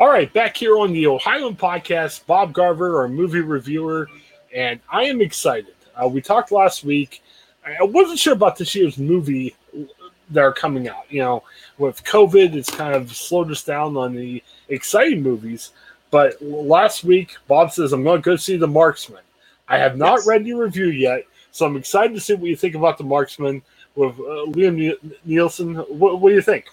All right, back here on the Ohioan Podcast, Bob Garver, our movie reviewer, and I am excited. Uh, we talked last week. I wasn't sure about this year's movie that are coming out. You know, with COVID, it's kind of slowed us down on the exciting movies. But last week, Bob says, I'm going to go see The Marksman. I have not yes. read your review yet, so I'm excited to see what you think about The Marksman with uh, Liam Neeson. What, what, do you think?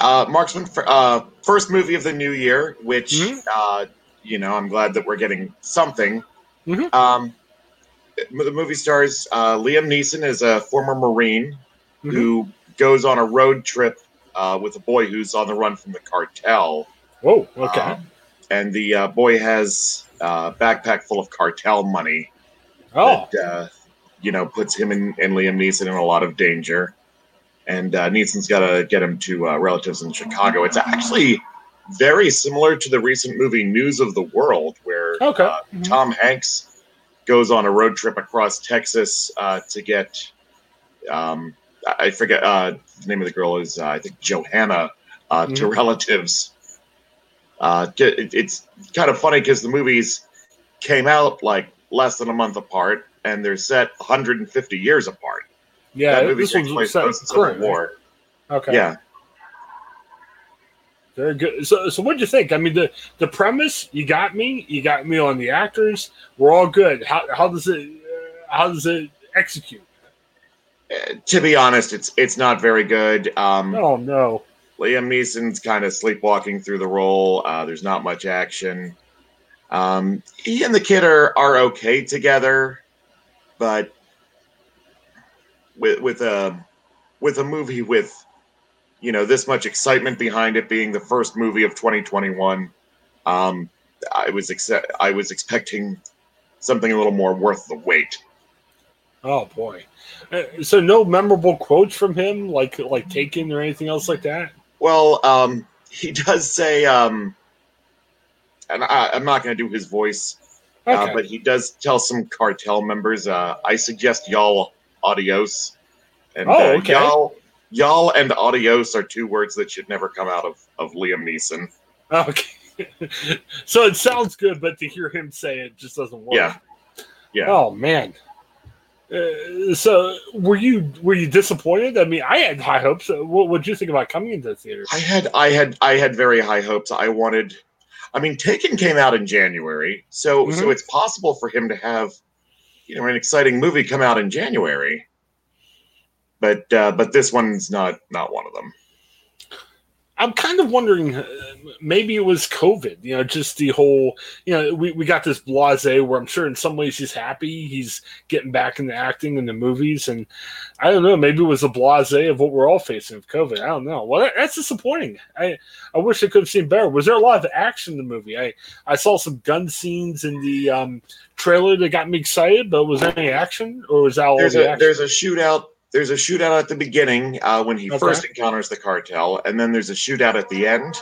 Uh, Marksman, uh, first movie of the new year, which, mm-hmm. uh, you know, I'm glad that we're getting something. Mm-hmm. Um, the movie stars uh, Liam Neeson as a former Marine mm-hmm. who goes on a road trip uh, with a boy who's on the run from the cartel. Oh, okay. Uh, and the uh, boy has a backpack full of cartel money. Oh. That, uh, you know, puts him and, and Liam Neeson in a lot of danger. And uh, Neeson's got to get him to uh, relatives in Chicago. It's actually very similar to the recent movie News of the World, where okay. mm-hmm. Tom Hanks goes on a road trip across Texas to get um, I forget uh, the name of the girl is uh, I think Johanna uh, mm-hmm. to relatives. Uh, it, it's kind of funny because the movies came out like less than a month apart, and they're set 150 years apart. Yeah, that movie this takes place post Civil War. Okay. Yeah. Very good. So, so what do you think? I mean, the the premise you got me. You got me on the actors. We're all good. How how does it uh, how does it execute? to be honest, it's it's not very good. Um, oh no, Liam Neeson's kind of sleepwalking through the role. Uh, there's not much action. Um, he and the kid are are okay together, but with with a with a movie with you know this much excitement behind it being the first movie of 2021, um, I was ex- I was expecting something a little more worth the wait. Oh boy. Uh, so no memorable quotes from him, like like taken or anything else like that. Well, um, he does say, um, and I, am not going to do his voice, uh, okay. uh, but he does tell some cartel members, uh, "I suggest y'all adios." And oh, uh, okay. y'all, y'all, and adios are two words that should never come out of of Liam Neeson. Okay. so it sounds good, but to hear him say it just doesn't work. Yeah. Yeah. Oh man. Uh, so were you were you disappointed? I mean, I had high hopes. What did you think about coming into the theater? I had I had I had very high hopes. I wanted. I mean, Taken came out in January, so mm-hmm. so it's possible for him to have, you know, an exciting movie come out in January. But uh, but this one's not not one of them. I'm kind of wondering, uh, maybe it was COVID, you know, just the whole, you know, we, we got this blase where I'm sure in some ways he's happy. He's getting back into acting in the movies. And I don't know, maybe it was a blase of what we're all facing with COVID. I don't know. Well, that, that's disappointing. I, I wish I could have seen better. Was there a lot of action in the movie? I, I saw some gun scenes in the um, trailer that got me excited, but was there any action or was that all there's the a, action? There's a shootout there's a shootout at the beginning uh, when he okay. first encounters the cartel, and then there's a shootout at the end,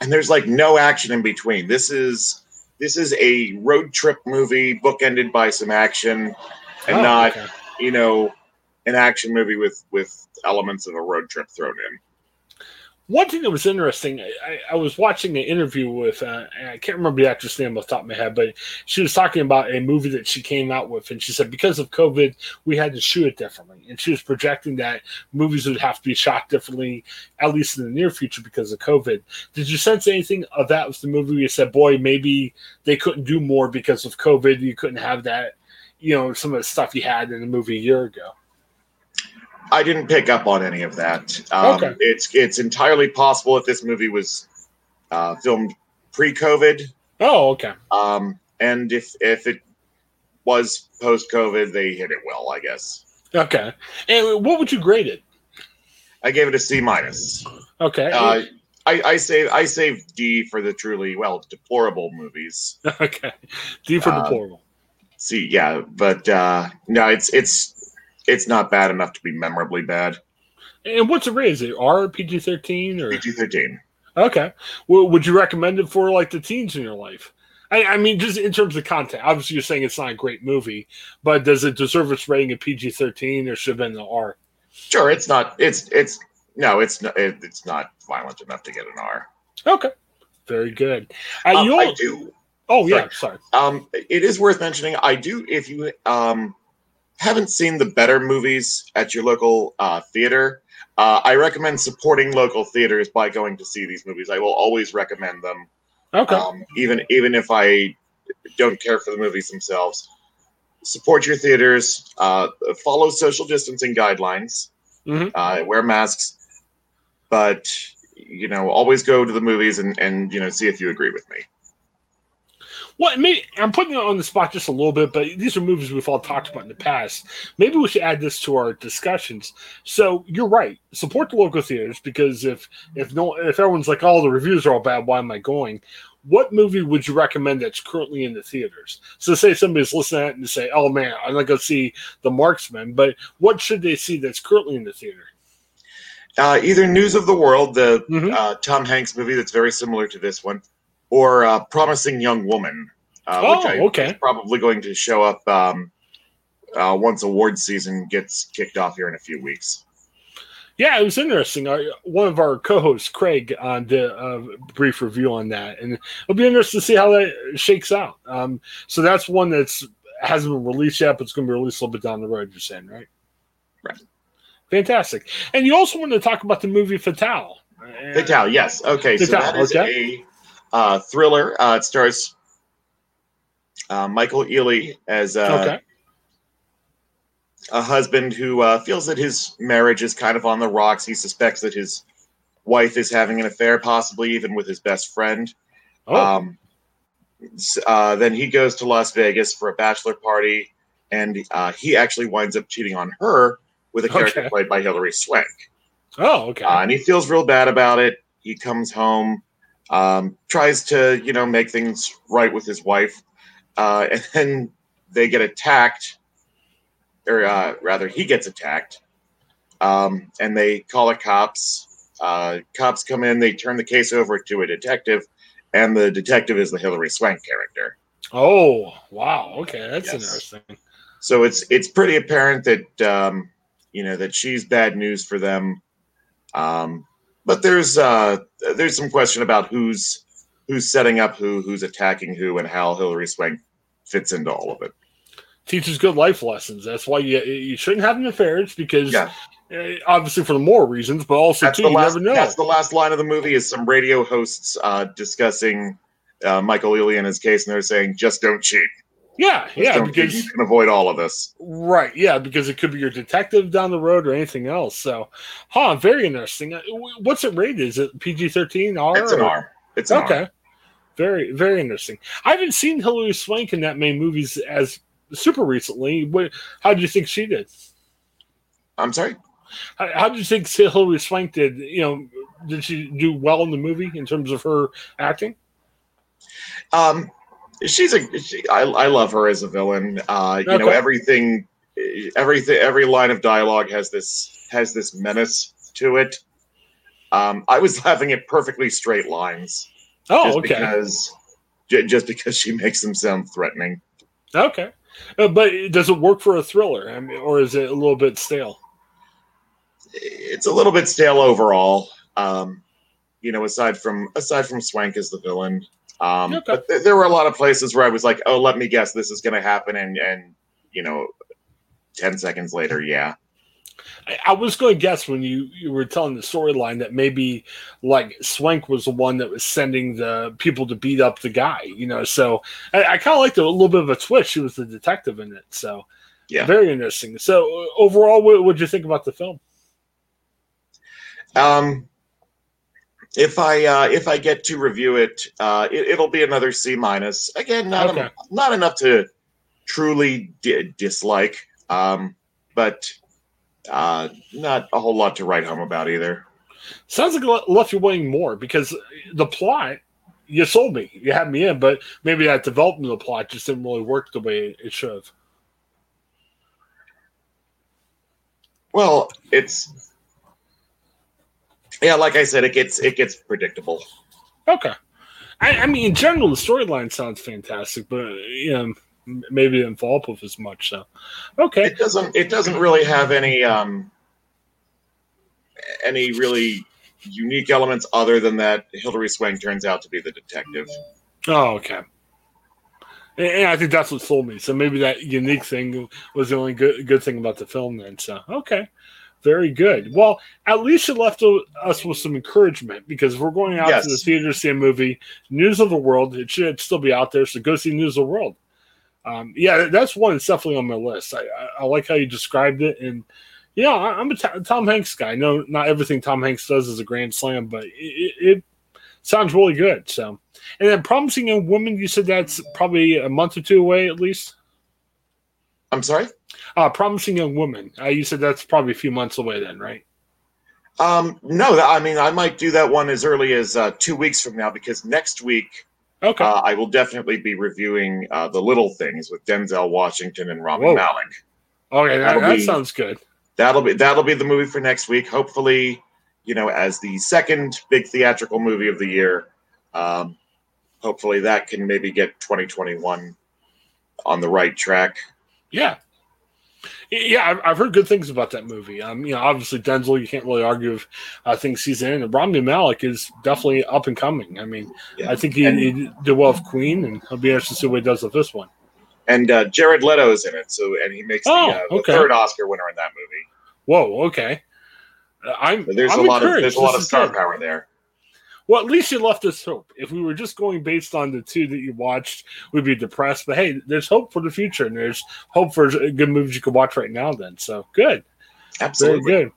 and there's like no action in between. This is this is a road trip movie bookended by some action, and oh, not okay. you know an action movie with with elements of a road trip thrown in one thing that was interesting, I, I was watching an interview with, uh, I can't remember the actress' name off the top of my head, but she was talking about a movie that she came out with. And she said, because of COVID, we had to shoot it differently. And she was projecting that movies would have to be shot differently, at least in the near future, because of COVID. Did you sense anything of that with the movie? You said, boy, maybe they couldn't do more because of COVID. You couldn't have that, you know, some of the stuff you had in the movie a year ago. I didn't pick up on any of that. Um, okay. It's it's entirely possible that this movie was uh, filmed pre-COVID. Oh, okay. Um, and if if it was post-COVID, they hit it well, I guess. Okay. And what would you grade it? I gave it a C minus. Okay. Uh, I, I save I save D for the truly well deplorable movies. Okay. D for uh, deplorable. See, yeah, but uh, no, it's it's it's not bad enough to be memorably bad. And what's the rate? Is it R PG thirteen or PG thirteen? Okay. Well, would you recommend it for like the teens in your life? I, I, mean, just in terms of content. Obviously, you're saying it's not a great movie, but does it deserve its rating of PG thirteen or should have been the R? Sure, it's not. It's it's no, it's not. It's not violent enough to get an R. Okay, very good. Uh, Um, I do. oh yeah, sorry. sorry. Um, it is worth mentioning. I do. If you um, haven't seen the better movies at your local uh, theater, uh, I recommend supporting local theaters by going to see these movies. I will always recommend them, Okay, um, even even if I don't care for the movies themselves. Support your theaters. Uh, follow social distancing guidelines. Mhm. Uh, wear masks, but you know, always go to the movies and and you know see if you agree with me. Well, maybe I'm putting it on the spot just a little bit, but these are movies we've all talked about in the past. Maybe we should add this to our discussions. So you're right. Support the local theaters because if if no if everyone's like, oh, the reviews are all bad, why am I going? What movie would you recommend that's currently in the theaters? So say somebody's listening and they say, oh man, I'm to go see The Marksman, but what should they see that's currently in the theater? Uh, either News of the World, the Mhm. uh, Tom Hanks movie that's very similar to this one, or uh, Promising Young Woman, uh, Oh, which I okay. is probably going to show up um, uh, once award season gets kicked off here in a few weeks. Yeah, it was interesting. Our, one of our co-hosts, Craig, uh, did a brief review on that, and it'll be interesting to see how that shakes out. Um, so that's one that's hasn't been released yet, but it's going to be released a little bit down the road. You're saying, right? Right. Fantastic. And you also want to talk about the movie Fatale. Fatale, yes. Okay, so that is okay. a uh, thriller. Uh, it stars uh, Michael Ealy as uh, Okay. a husband who uh, feels that his marriage is kind of on the rocks. He suspects that his wife is having an affair, possibly even with his best friend. Oh, Um, uh, then he goes to Las Vegas for a bachelor party, and uh, he actually winds up cheating on her with a character Okay. played by Hilary Swank. oh, okay. Uh, and he feels real bad about it. He comes home, um, tries to, you know, make things right with his wife, uh, and then they get attacked, or uh, rather, he gets attacked, um, and they call the cops. Uh, cops come in, they turn the case over to a detective, and the detective is the Hilary Swank character. oh, wow. Okay, that's Yes. interesting. So it's it's pretty apparent that um, you know that she's bad news for them. Um, but there's uh, there's some question about who's who's setting up who, who's attacking who, and how Hilary Swank fits into all of it. Teaches good life lessons. That's why you you shouldn't have an affairs because Yeah. uh, obviously for the moral reasons, but also That's too the you last. never know. That's the last line of the movie. Is some radio hosts uh, discussing uh, Michael Ealy and his case, and they're saying, "Just don't cheat. Yeah, yeah, because you can avoid all of this." right, yeah, because it could be your detective down the road or anything else. So, huh, very interesting. Uh, What's it rated? Is it PG thirteen R? It's an R. It's an R. Okay, very very interesting. I haven't seen Hilary Swank in that many movies as super recently. What? How do you think she did? I'm sorry. How, how did you think Hilary Swank did? You know, did she do well in the movie in terms of her acting? Um, she's a. She, I I love her as a villain. Uh, you know everything, everything, every line of dialogue has this has this menace to it. Um, I was laughing at perfectly straight lines Oh, just okay, because j- just because she makes them sound threatening. okay. Uh, but does it work for a thriller? I mean, or is it a little bit stale? It's a little bit stale overall. Um, you know, aside from aside from Swank as the villain. Um, Okay. But th- there were a lot of places where I was like, "Oh, let me guess, this is going to happen," and and you know, ten seconds later, yeah. I, I was going to guess when you, you were telling the storyline that maybe like Swank was the one that was sending the people to beat up the guy, you know. So I, I kind of liked a little bit of a twist. She was the detective in it, so Yeah. very interesting. So overall, what would you think about the film? Um, if I uh, if I get to review it, uh, it it'll be another C minus. Again, not Okay. not enough to truly di- dislike, um, but uh, not a whole lot to write home about either. Sounds like left you wanting more because the plot. You sold me. You had me in, but maybe that development of the plot just didn't really work the way it should have. Well, it's yeah, like I said, it gets it gets predictable. Okay. I, I mean, in general, the storyline sounds fantastic, but you know, maybe didn't follow up with as much. So, okay, It doesn't it doesn't really have any um any really unique elements other than that Hilary Swank turns out to be the detective. Oh, okay. And I think that's what sold me. So maybe that unique thing was the only good good thing about the film. Then, so okay, very good. Well, at least it left us with some encouragement because if we're going out Yes. to the theater to see a movie, News of the World, it should still be out there. So go see News of the World. Um, yeah, that's one that's definitely on my list. I, I, I like how you described it, and yeah, I, I'm a T- Tom Hanks guy. No, not everything Tom Hanks does is a grand slam, but it, it, it sounds really good. So, and then Promising Young Woman, you said that's probably a month or two away at least. I'm sorry. Uh, Promising Young Woman, uh, you said that's probably a few months away then, right? Um, no, I mean I might do that one as early as uh, two weeks from now because next week Okay. uh, I will definitely be reviewing uh, the Little Things with Denzel Washington and Rami Whoa. Malek. okay, that, that'll that be- sounds good. That'll be that'll be the movie for next week. Hopefully, you know, as the second big theatrical movie of the year. Um, hopefully, that can maybe get 2021 on the right track. Yeah. Yeah, I've, heard good things about that movie. Um, you know, obviously Denzel, you can't really argue with uh, things he's in. And Rami Malek is definitely up and coming. I mean, Yeah. I think he, And- he did well with Queen, and I'll be interested to see what he does with this one. And uh, Jared Leto is in it, so and he makes the, Oh, uh, the okay. third Oscar winner in that movie. Whoa, okay. Uh, I'm So there's I'm a lot of there's a lot This of star good. power there. Well, at least you left us hope. If we were just going based on the two that you watched, we'd be depressed. But hey, there's hope for the future, and there's hope for good movies you can watch right now. Then, so good, very Absolutely. good.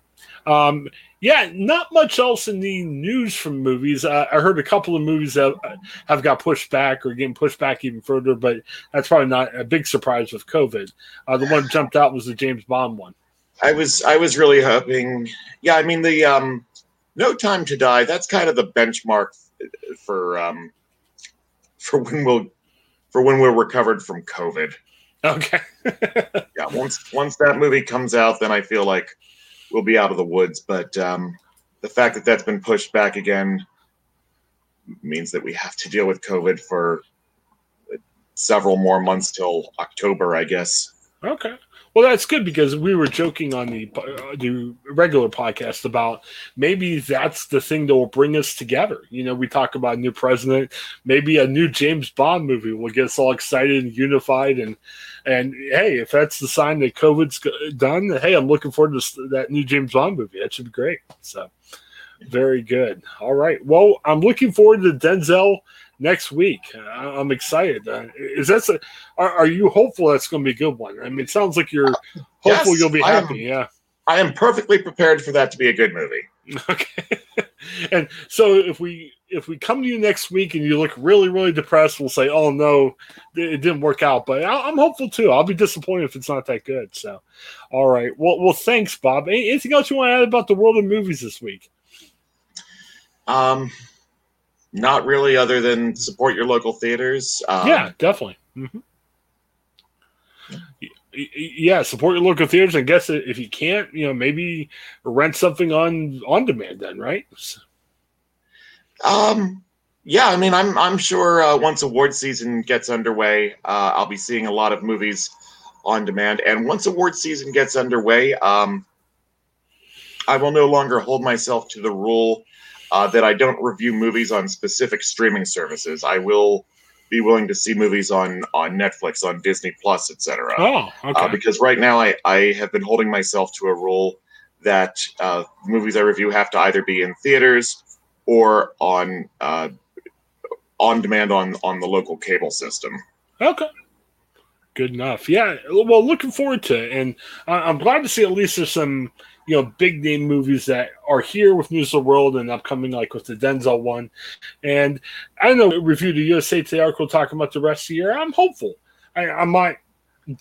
Um, yeah, not much else in the news from movies. Uh, I heard a couple of movies that uh, have got pushed back or getting pushed back even further, but that's probably not a big surprise with COVID. Uh, the one that jumped out was the James Bond one. I was I was really hoping. Yeah, I mean the um, No Time to Die. That's kind of the benchmark for um, for when we'll for when we're recovered from COVID. Okay. Yeah, once once that movie comes out, then I feel like we'll be out of the woods. But um, the fact that that's been pushed back again means that we have to deal with COVID for several more months till October, I guess. Okay. Well, that's good because we were joking on the uh, the regular podcast about maybe that's the thing that will bring us together. You know, we talk about a new president, maybe a new James Bond movie will get us all excited and unified. And and hey, if that's the sign that COVID's done, hey, I'm looking forward to that new James Bond movie. That should be great. So, very good. All right. Well, I'm looking forward to Denzel next week. I'm excited. Uh, is that a, are, are you hopeful that's going to be a good one? I mean, it sounds like you're hopeful Yes, you'll be I am. happy. Yeah. I am perfectly prepared for that to be a good movie. Okay. and so if we if we come to you next week and you look really really depressed, we'll say, "Oh no, it didn't work out." But I- I'm hopeful too. I'll be disappointed if it's not that good. So, all right. Well, well, thanks, Bob. Anything else you want to add about the world of movies this week? Um, not really, other than support your local theaters. Um, yeah, definitely. hmm Yeah, support your local theaters. and guess if you can't, you know, maybe rent something on on demand. Then, right? Um, yeah, I mean, I'm I'm sure uh, once award season gets underway, uh, I'll be seeing a lot of movies on demand. And once award season gets underway, um, I will no longer hold myself to the rule uh, that I don't review movies on specific streaming services. I will be willing to see movies on on Netflix, on Disney Plus, etc. Oh, okay. uh, because right now I, I have been holding myself to a rule that uh, movies I review have to either be in theaters or on uh, on demand on on the local cable system. Okay. Good enough. Yeah. Well, looking forward to it, and I'm glad to see at least there's some you know big name movies that are here with News of the World and upcoming, like with the Denzel one. And I know. we Reviewed the USA Today article talking about the rest of the year. I'm hopeful. I, I'm not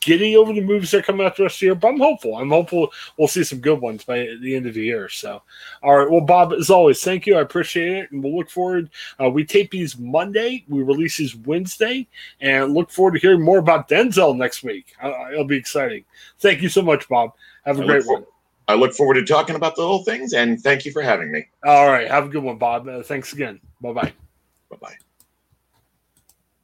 giddy over the movies that are coming out the rest of the year, but I'm hopeful. I'm hopeful we'll see some good ones by the end of the year. So, all right. Well, Bob, as always, thank you. I appreciate it, and we'll look forward. Uh, we tape these Monday. We release these Wednesday and look forward to hearing more about Denzel next week. Uh, it'll be exciting. Thank you so much, Bob. Have a I great one. I look forward to talking about the little things, and thank you for having me. All right. Have a good one, Bob. Uh, thanks again. Bye bye. Bye bye.